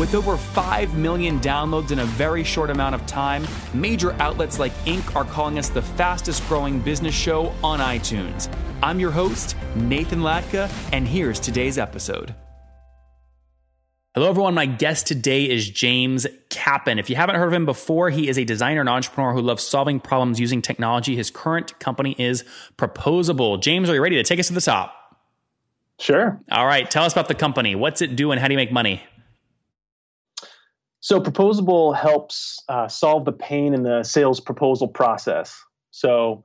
With over 5 million downloads in a very short amount of time, major outlets like Inc. are calling us the fastest growing business show on iTunes. I'm your host, Nathan Latka, and here's today's episode. Hello, everyone. My guest today is James Kappen. If you haven't heard of him before, he is a designer and entrepreneur who loves solving problems using technology. His current company is Proposable. James, are you ready to take us to the top? Sure. All right. Tell us about the company. What's it do and how do you make money? So, Proposable helps uh, solve the pain in the sales proposal process. So,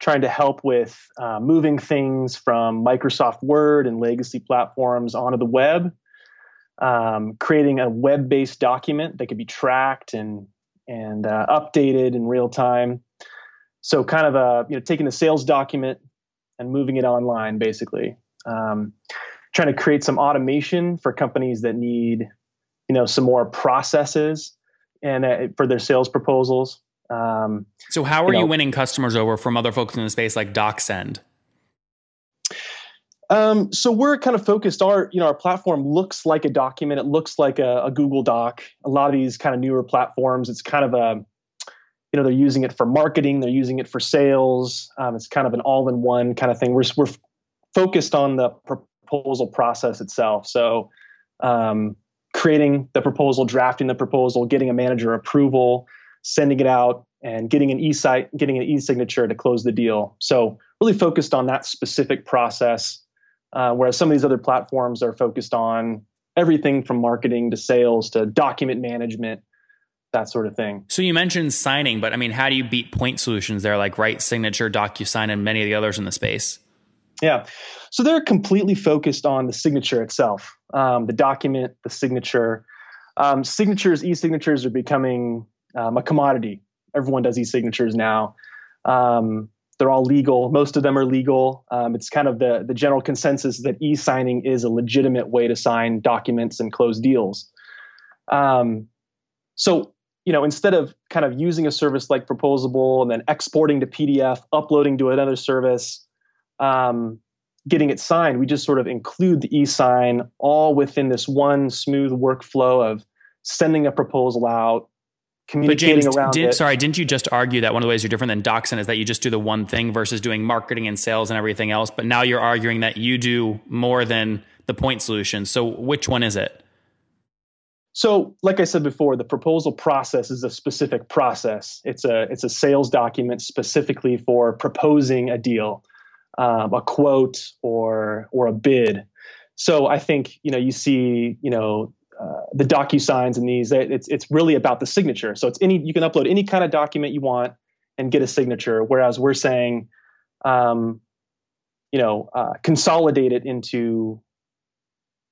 trying to help with uh, moving things from Microsoft Word and legacy platforms onto the web, um, creating a web-based document that could be tracked and and uh, updated in real time. So, kind of a you know taking a sales document and moving it online, basically. Um, trying to create some automation for companies that need you know some more processes and uh, for their sales proposals. Um, so how are you, know, you, winning customers over from other folks in the space like DocSend? Um, so we're kind of focused. Our you know our platform looks like a document. It looks like a, a Google Doc. A lot of these kind of newer platforms, it's kind of a you know they're using it for marketing. They're using it for sales. Um, it's kind of an all-in-one kind of thing. We're we're focused on the proposal process itself. So um, creating the proposal, drafting the proposal, getting a manager approval, sending it out, and getting an e-site, getting an e-signature to close the deal. So really focused on that specific process, uh, whereas some of these other platforms are focused on everything from marketing to sales to document management, that sort of thing. So you mentioned signing, but I mean, how do you beat point solutions there like Right Signature, DocuSign, and many of the others in the space? Yeah. So they're completely focused on the signature itself, um, the document, the signature. Um, signatures, e-signatures are becoming um, a commodity. Everyone does e-signatures now. Um, they're all legal. Most of them are legal. Um, it's kind of the the general consensus that e-signing is a legitimate way to sign documents and close deals. Um, so you know, instead of kind of using a service like Proposable and then exporting to PDF, uploading to another service, um, getting it signed, we just sort of include the e-sign all within this one smooth workflow of sending a proposal out, communicating James, around did, it. Sorry, didn't you just argue that one of the ways you're different than DocSend is that you just do the one thing versus doing marketing and sales and everything else? But now you're arguing that you do more than the point solution. So which one is it? So, like I said before, the proposal process is a specific process. It's a it's a sales document specifically for proposing a deal um, a quote or or a bid. So I think you know you see you know uh, the DocuSigns and these it's it's really about the signature. So it's any you can upload any kind of document you want and get a signature. Whereas we're saying, um, you know, uh, consolidate it into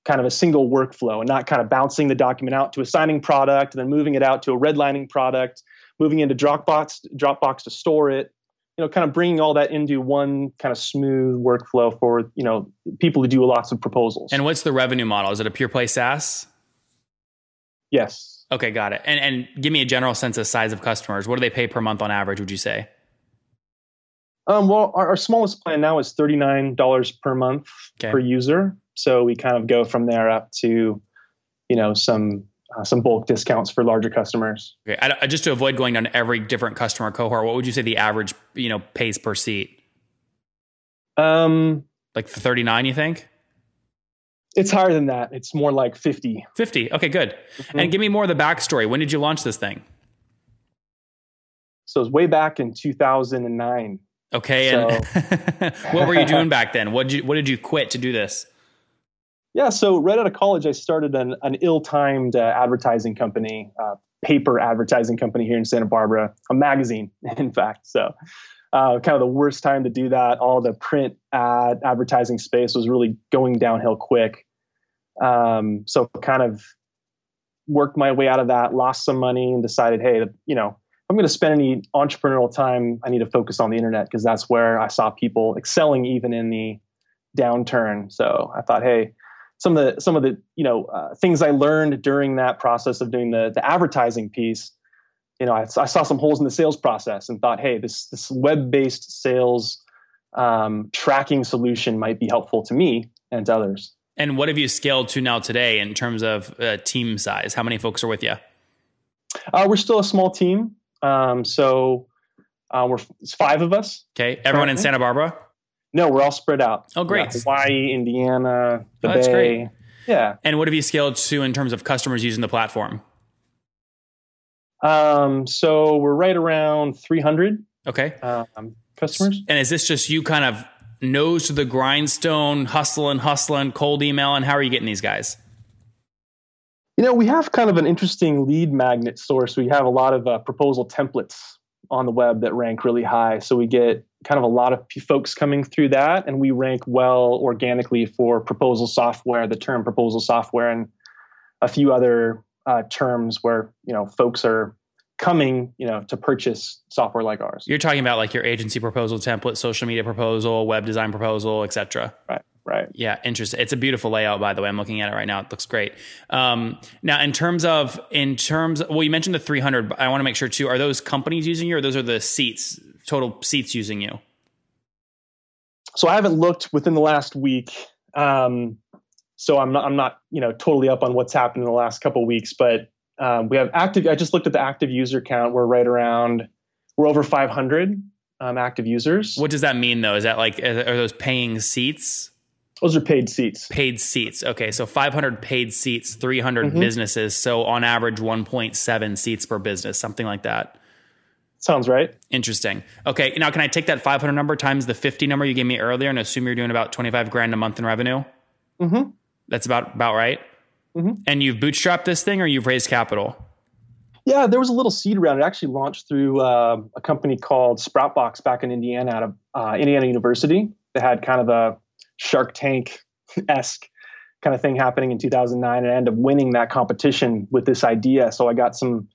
kind of a single workflow and not kind of bouncing the document out to a signing product and then moving it out to a redlining product, moving into Dropbox Dropbox to store it, you know, kind of bringing all that into one kind of smooth workflow for you know people who do lots of proposals. And what's the revenue model? Is it a pure play SaaS? Yes. Okay, got it. And and give me a general sense of size of customers. What do they pay per month on average? Would you say? Um, well, our, our, smallest plan now is thirty nine dollars per month okay. per user. So we kind of go from there up to, you know, some uh, some bulk discounts for larger customers. Okay, I, just to avoid going down every different customer cohort, what would you say the average you know pays per seat? Um, like thirty nine, you think? It's higher than that. It's more like fifty. Fifty. Okay, good. Mm-hmm. And give me more of the backstory. When did you launch this thing? So it was way back in two thousand and nine. Okay, so. and what were you doing back then? What did you What did you quit to do this? Yeah, so right out of college, I started an, an ill-timed uh, advertising company, uh, paper advertising company here in Santa Barbara, a magazine, in fact. So uh, kind of the worst time to do that. All the print ad advertising space was really going downhill quick. Um, so kind of worked my way out of that, lost some money, and decided, hey, you know, I'm going to spend any entrepreneurial time, I need to focus on the internet because that's where I saw people excelling even in the downturn. So I thought, hey, some of the some of the you know uh, things I learned during that process of doing the the advertising piece, you know, I, I saw some holes in the sales process and thought, hey, this this web based sales um, tracking solution might be helpful to me and to others. And what have you scaled to now today in terms of uh, team size? How many folks are with you? Uh, we're still a small team, um, so uh, we're it's five of us. Okay, everyone currently. in Santa Barbara. No, we're all spread out. Oh, great! Yeah, Hawaii, Indiana, the oh, that's Bay. Great. Yeah. And what have you scaled to in terms of customers using the platform? Um, so we're right around 300. Okay. Um, customers. And is this just you kind of nose to the grindstone, hustling, hustling, cold emailing? How are you getting these guys? You know, we have kind of an interesting lead magnet source. We have a lot of uh, proposal templates on the web that rank really high. So we get kind of a lot of folks coming through that, and we rank well organically for proposal software, the term proposal software, and a few other uh, terms where you know folks are coming you know to purchase software like ours. You're talking about like your agency proposal template, social media proposal, web design proposal, etc. Right. Right. Yeah, interesting. It's a beautiful layout, by the way. I'm looking at it right now. It looks great. Um, now, in terms of, in terms, well, you mentioned the 300. I want to make sure too. Are those companies using you, or those are the seats, total seats using you? So I haven't looked within the last week. Um, so I'm not, I'm not, you know, totally up on what's happened in the last couple weeks. But um, we have active. I just looked at the active user count. We're right around. We're over 500 um, active users. What does that mean, though? Is that like are those paying seats? Those are paid seats. Paid seats. Okay, so 500 paid seats, 300 mm-hmm. businesses. So on average, 1.7 seats per business, something like that. Sounds right. Interesting. Okay, now can I take that 500 number times the 50 number you gave me earlier and assume you're doing about 25 grand a month in revenue? Mm-hmm. That's about about right. Mm-hmm. And you've bootstrapped this thing, or you've raised capital? Yeah, there was a little seed round. It actually launched through uh, a company called Sproutbox back in Indiana, out of uh, Indiana University. They had kind of a Shark Tank esque kind of thing happening in 2009, and I ended up winning that competition with this idea. So I got some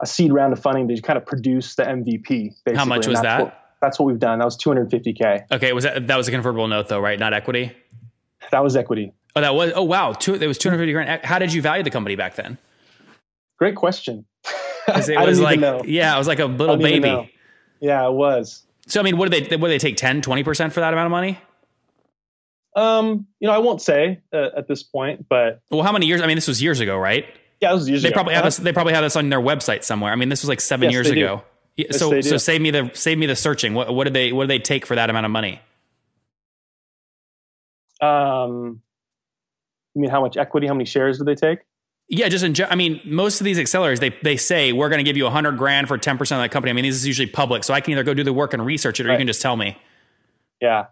a seed round of funding to kind of produce the MVP. Basically. How much was that? What, that's what we've done. That was 250k. Okay, was that that was a convertible note though, right? Not equity. That was equity. Oh, that was. Oh, wow. Two, it was 250 grand. How did you value the company back then? Great question. It was like, yeah, it was like a little baby. Yeah, it was. So, I mean, what did they, what did they take 10, 20% for that amount of money? Um, you know, I won't say uh, at this point, but well, how many years? I mean, this was years ago, right? Yeah, was years they ago. Probably have this, they probably have this on their website somewhere. I mean, this was like seven yes, years ago. Yes, so, so save me the save me the searching. What, what did they what did they take for that amount of money? Um, you mean how much equity? How many shares do they take? Yeah, just in. I mean, most of these accelerators they they say we're going to give you a hundred grand for ten percent of that company. I mean, this is usually public, so I can either go do the work and research it, or right. you can just tell me. Yeah.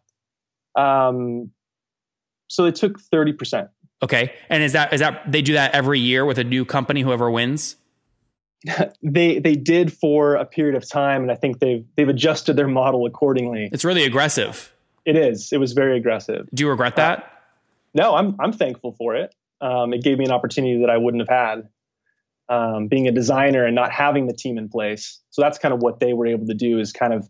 Um. So they took thirty percent. Okay, and is that is that they do that every year with a new company, whoever wins? they they did for a period of time, and I think they've they've adjusted their model accordingly. It's really aggressive. It is. It was very aggressive. Do you regret that? Uh, no, I'm I'm thankful for it. Um, it gave me an opportunity that I wouldn't have had. Um, being a designer and not having the team in place. So that's kind of what they were able to do is kind of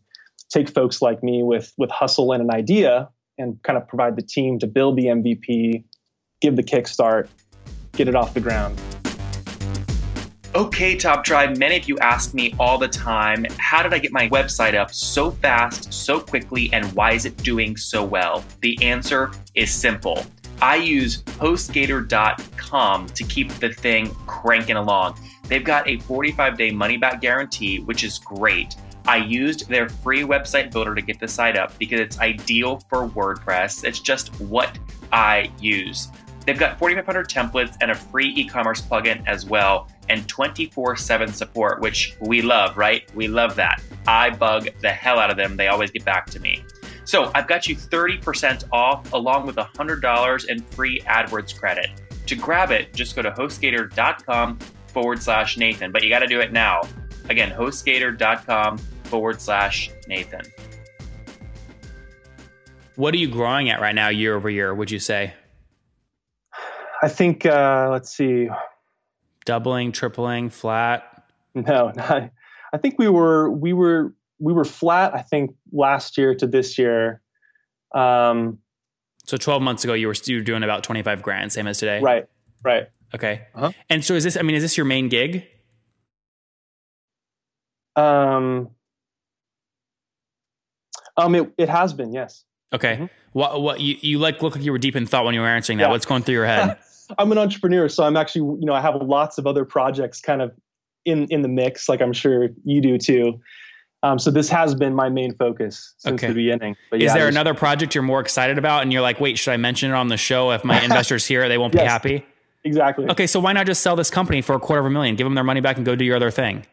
take folks like me with with hustle and an idea and kind of provide the team to build the MVP, give the kickstart, get it off the ground. Okay, Top Tribe, many of you ask me all the time how did I get my website up so fast, so quickly, and why is it doing so well? The answer is simple I use HostGator.com to keep the thing cranking along. They've got a 45 day money back guarantee, which is great. I used their free website builder to get the site up because it's ideal for WordPress. It's just what I use. They've got 4,500 templates and a free e commerce plugin as well, and 24 7 support, which we love, right? We love that. I bug the hell out of them. They always get back to me. So I've got you 30% off along with $100 in free AdWords credit. To grab it, just go to hostgator.com forward slash Nathan, but you got to do it now. Again, hostgator.com forward slash Nathan. What are you growing at right now, year over year? Would you say I think uh, let's see. doubling, tripling, flat? No, not, I think we were we were we were flat. I think last year to this year. Um, So 12 months ago, you were you were doing about 25 grand, same as today. right, right. Okay. Uh-huh. And so is this? I mean, is this your main gig? Um, um, it, it has been, yes. Okay. Mhm. What? What? You, you like look like you were deep in thought when you were answering that. Yeah. What's going through your head? I'm an entrepreneur, so I'm actually, you know, I have lots of other projects kind of in in the mix, like I'm sure you do too. Um, so this has been my main focus since Okay. the beginning. But is there another project you're more excited about, and you're like, wait, should I mention it on the show? If my investors hear, it, they won't be happy. Exactly. Okay, so why not just sell this company for a quarter of a million, give them their money back, and go do your other thing?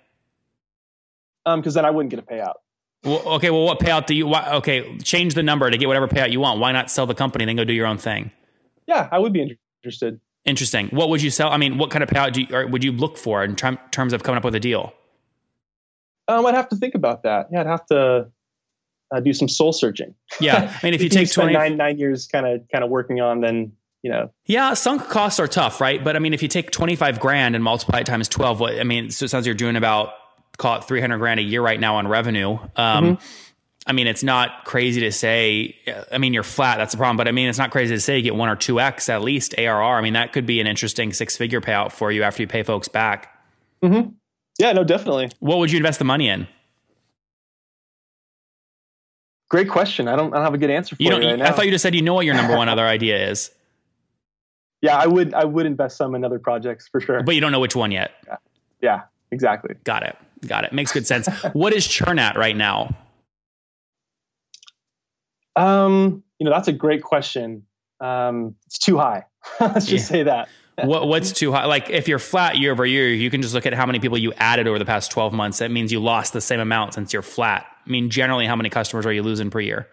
Um, because then I wouldn't get a payout. Well, okay, well, what payout do you? Why, okay, change the number to get whatever payout you want. Why not sell the company, then go do your own thing? Yeah, I would be interested. Interesting. What would you sell? I mean, what kind of payout do you, or would you look for in term, terms of coming up with a deal? Um, I'd have to think about that. Yeah, I'd have to uh, do some soul searching. Yeah, I mean, if you take spend twenty, nine nine years kind of kind of working on, then you know, yeah, sunk costs are tough, right? But I mean, if you take twenty five grand and multiply it times twelve, what I mean, so it sounds like you're doing about call it three hundred grand a year right now on revenue. Um, I mean, it's not crazy to say. I mean, you're flat. That's the problem. But I mean, it's not crazy to say you get one or two x at least ARR. I mean, that could be an interesting six figure payout for you after you pay folks back. yeah, no, definitely. What would you invest the money in? Great question. I don't I don't have a good answer for You you, right now. I thought you just said you know what your number one other idea is, yeah, I would I would invest some in other projects for sure. but you don't know which one yet. yeah, exactly. Got it. Got it. Makes good sense. what is churn at right now? Um, you know, that's a great question. Um, it's too high. Let's just Yeah. say that. What, what's too high? Like if you're flat year over year, you can just look at how many people you added over the past 12 months. That means you lost the same amount since you're flat. I mean, generally, how many customers are you losing per year?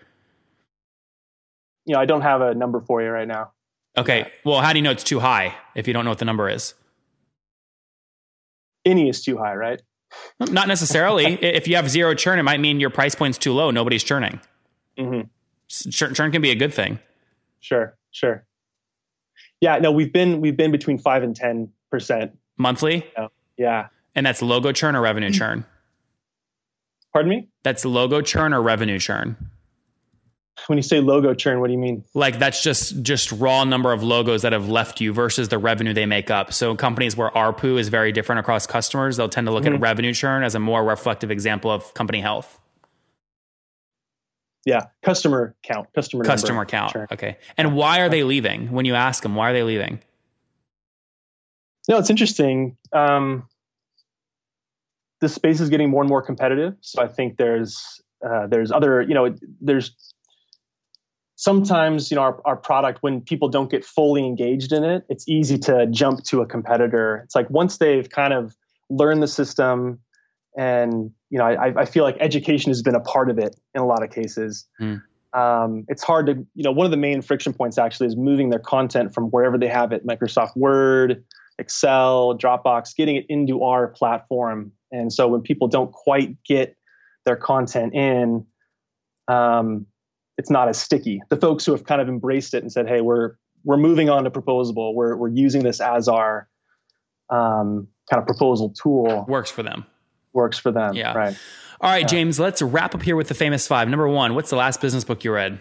You know, I don't have a number for you right now. Okay. Well, how do you know it's too high if you don't know what the number is? Any is too high, right? Not necessarily. If you have zero churn, it might mean your price point's too low. Nobody's churning. hmm Churn, churn can be a good thing. Sure, sure. Yeah, no, we've been we've been between five and ten percent. Monthly, Yeah. and that's logo churn or revenue churn. Pardon me? That's logo churn or revenue churn. When you say logo churn, what do you mean? like that's just just raw number of logos that have left you versus the revenue they make up. So companies where ARPU is very different across customers, they'll tend to look at revenue churn as a more reflective example of company health. Yeah, customer count, customer Customer count. churn. Okay. And why are they leaving? When you ask them, why are they leaving? No, it's interesting. Um, the space is getting more and more competitive, so I think there's uh, there's other you know there's sometimes you know our, our product when people don't get fully engaged in it, it's easy to jump to a competitor. It's like once they've kind of learned the system, and you know I, I feel like education has been a part of it in a lot of cases. Mm. Um, it's hard to you know one of the main friction points actually is moving their content from wherever they have it, Microsoft Word. Excel, Dropbox, getting it into our platform. And so when people don't quite get their content in, um, it's not as sticky. The folks who have kind of embraced it and said, "Hey, we're we're moving on to Proposable. We're we're using this as our um, kind of proposal tool." Works for them. Works for them, Yeah. right? All right, James, let's wrap up here with the famous five. Number one, what's the last business book you read?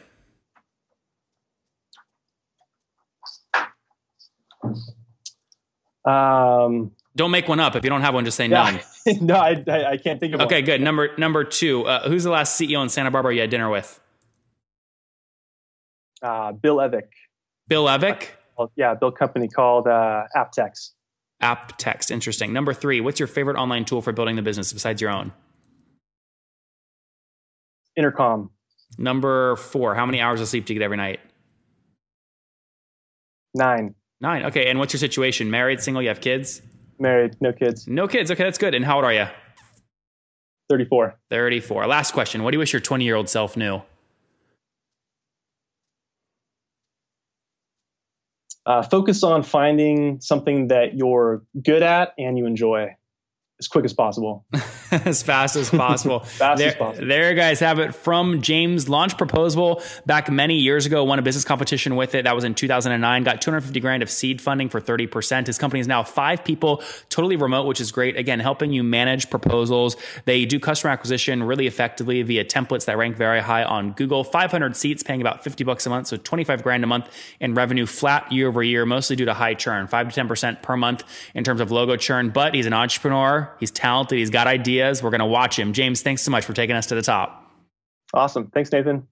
Um, Don't make one up. If you don't have one, just say none. no, I, I I can't think of Okay, one. good. Number number two, uh, who's the last CEO in Santa Barbara you had dinner with? Uh, Bill Evick. Bill Evick? Well, yeah, Bill company called uh, Aptex. App text. Interesting. Number three, what's your favorite online tool for building the business besides your own? Intercom. Number four, how many hours of sleep do you get every night? Nine. Nine. Okay. And what's your situation? Married, single, you have kids? Married, no kids. No kids. Okay, that's good. And how old are you? 34. 34. Last question. What do you wish your 20 year old self knew? Uh, focus on finding something that you're good at and you enjoy as quick as possible. as fast as possible. fast there, as possible. There, guys have it from James. Launch Proposable back many years ago. Won a business competition with it. That was in 2009. Got 250 grand of seed funding for 30%. His company is now five people, totally remote, which is great. Again, helping you manage proposals. They do customer acquisition really effectively via templates that rank very high on Google. 500 seats, paying about 50 bucks a month, so 25 grand a month in revenue, flat year over year, mostly due to high churn, five to 10% per month in terms of logo churn. But he's an entrepreneur. He's talented. He's got ideas. We're going to watch him. James, thanks so much for taking us to the top. Awesome. Thanks, Nathan.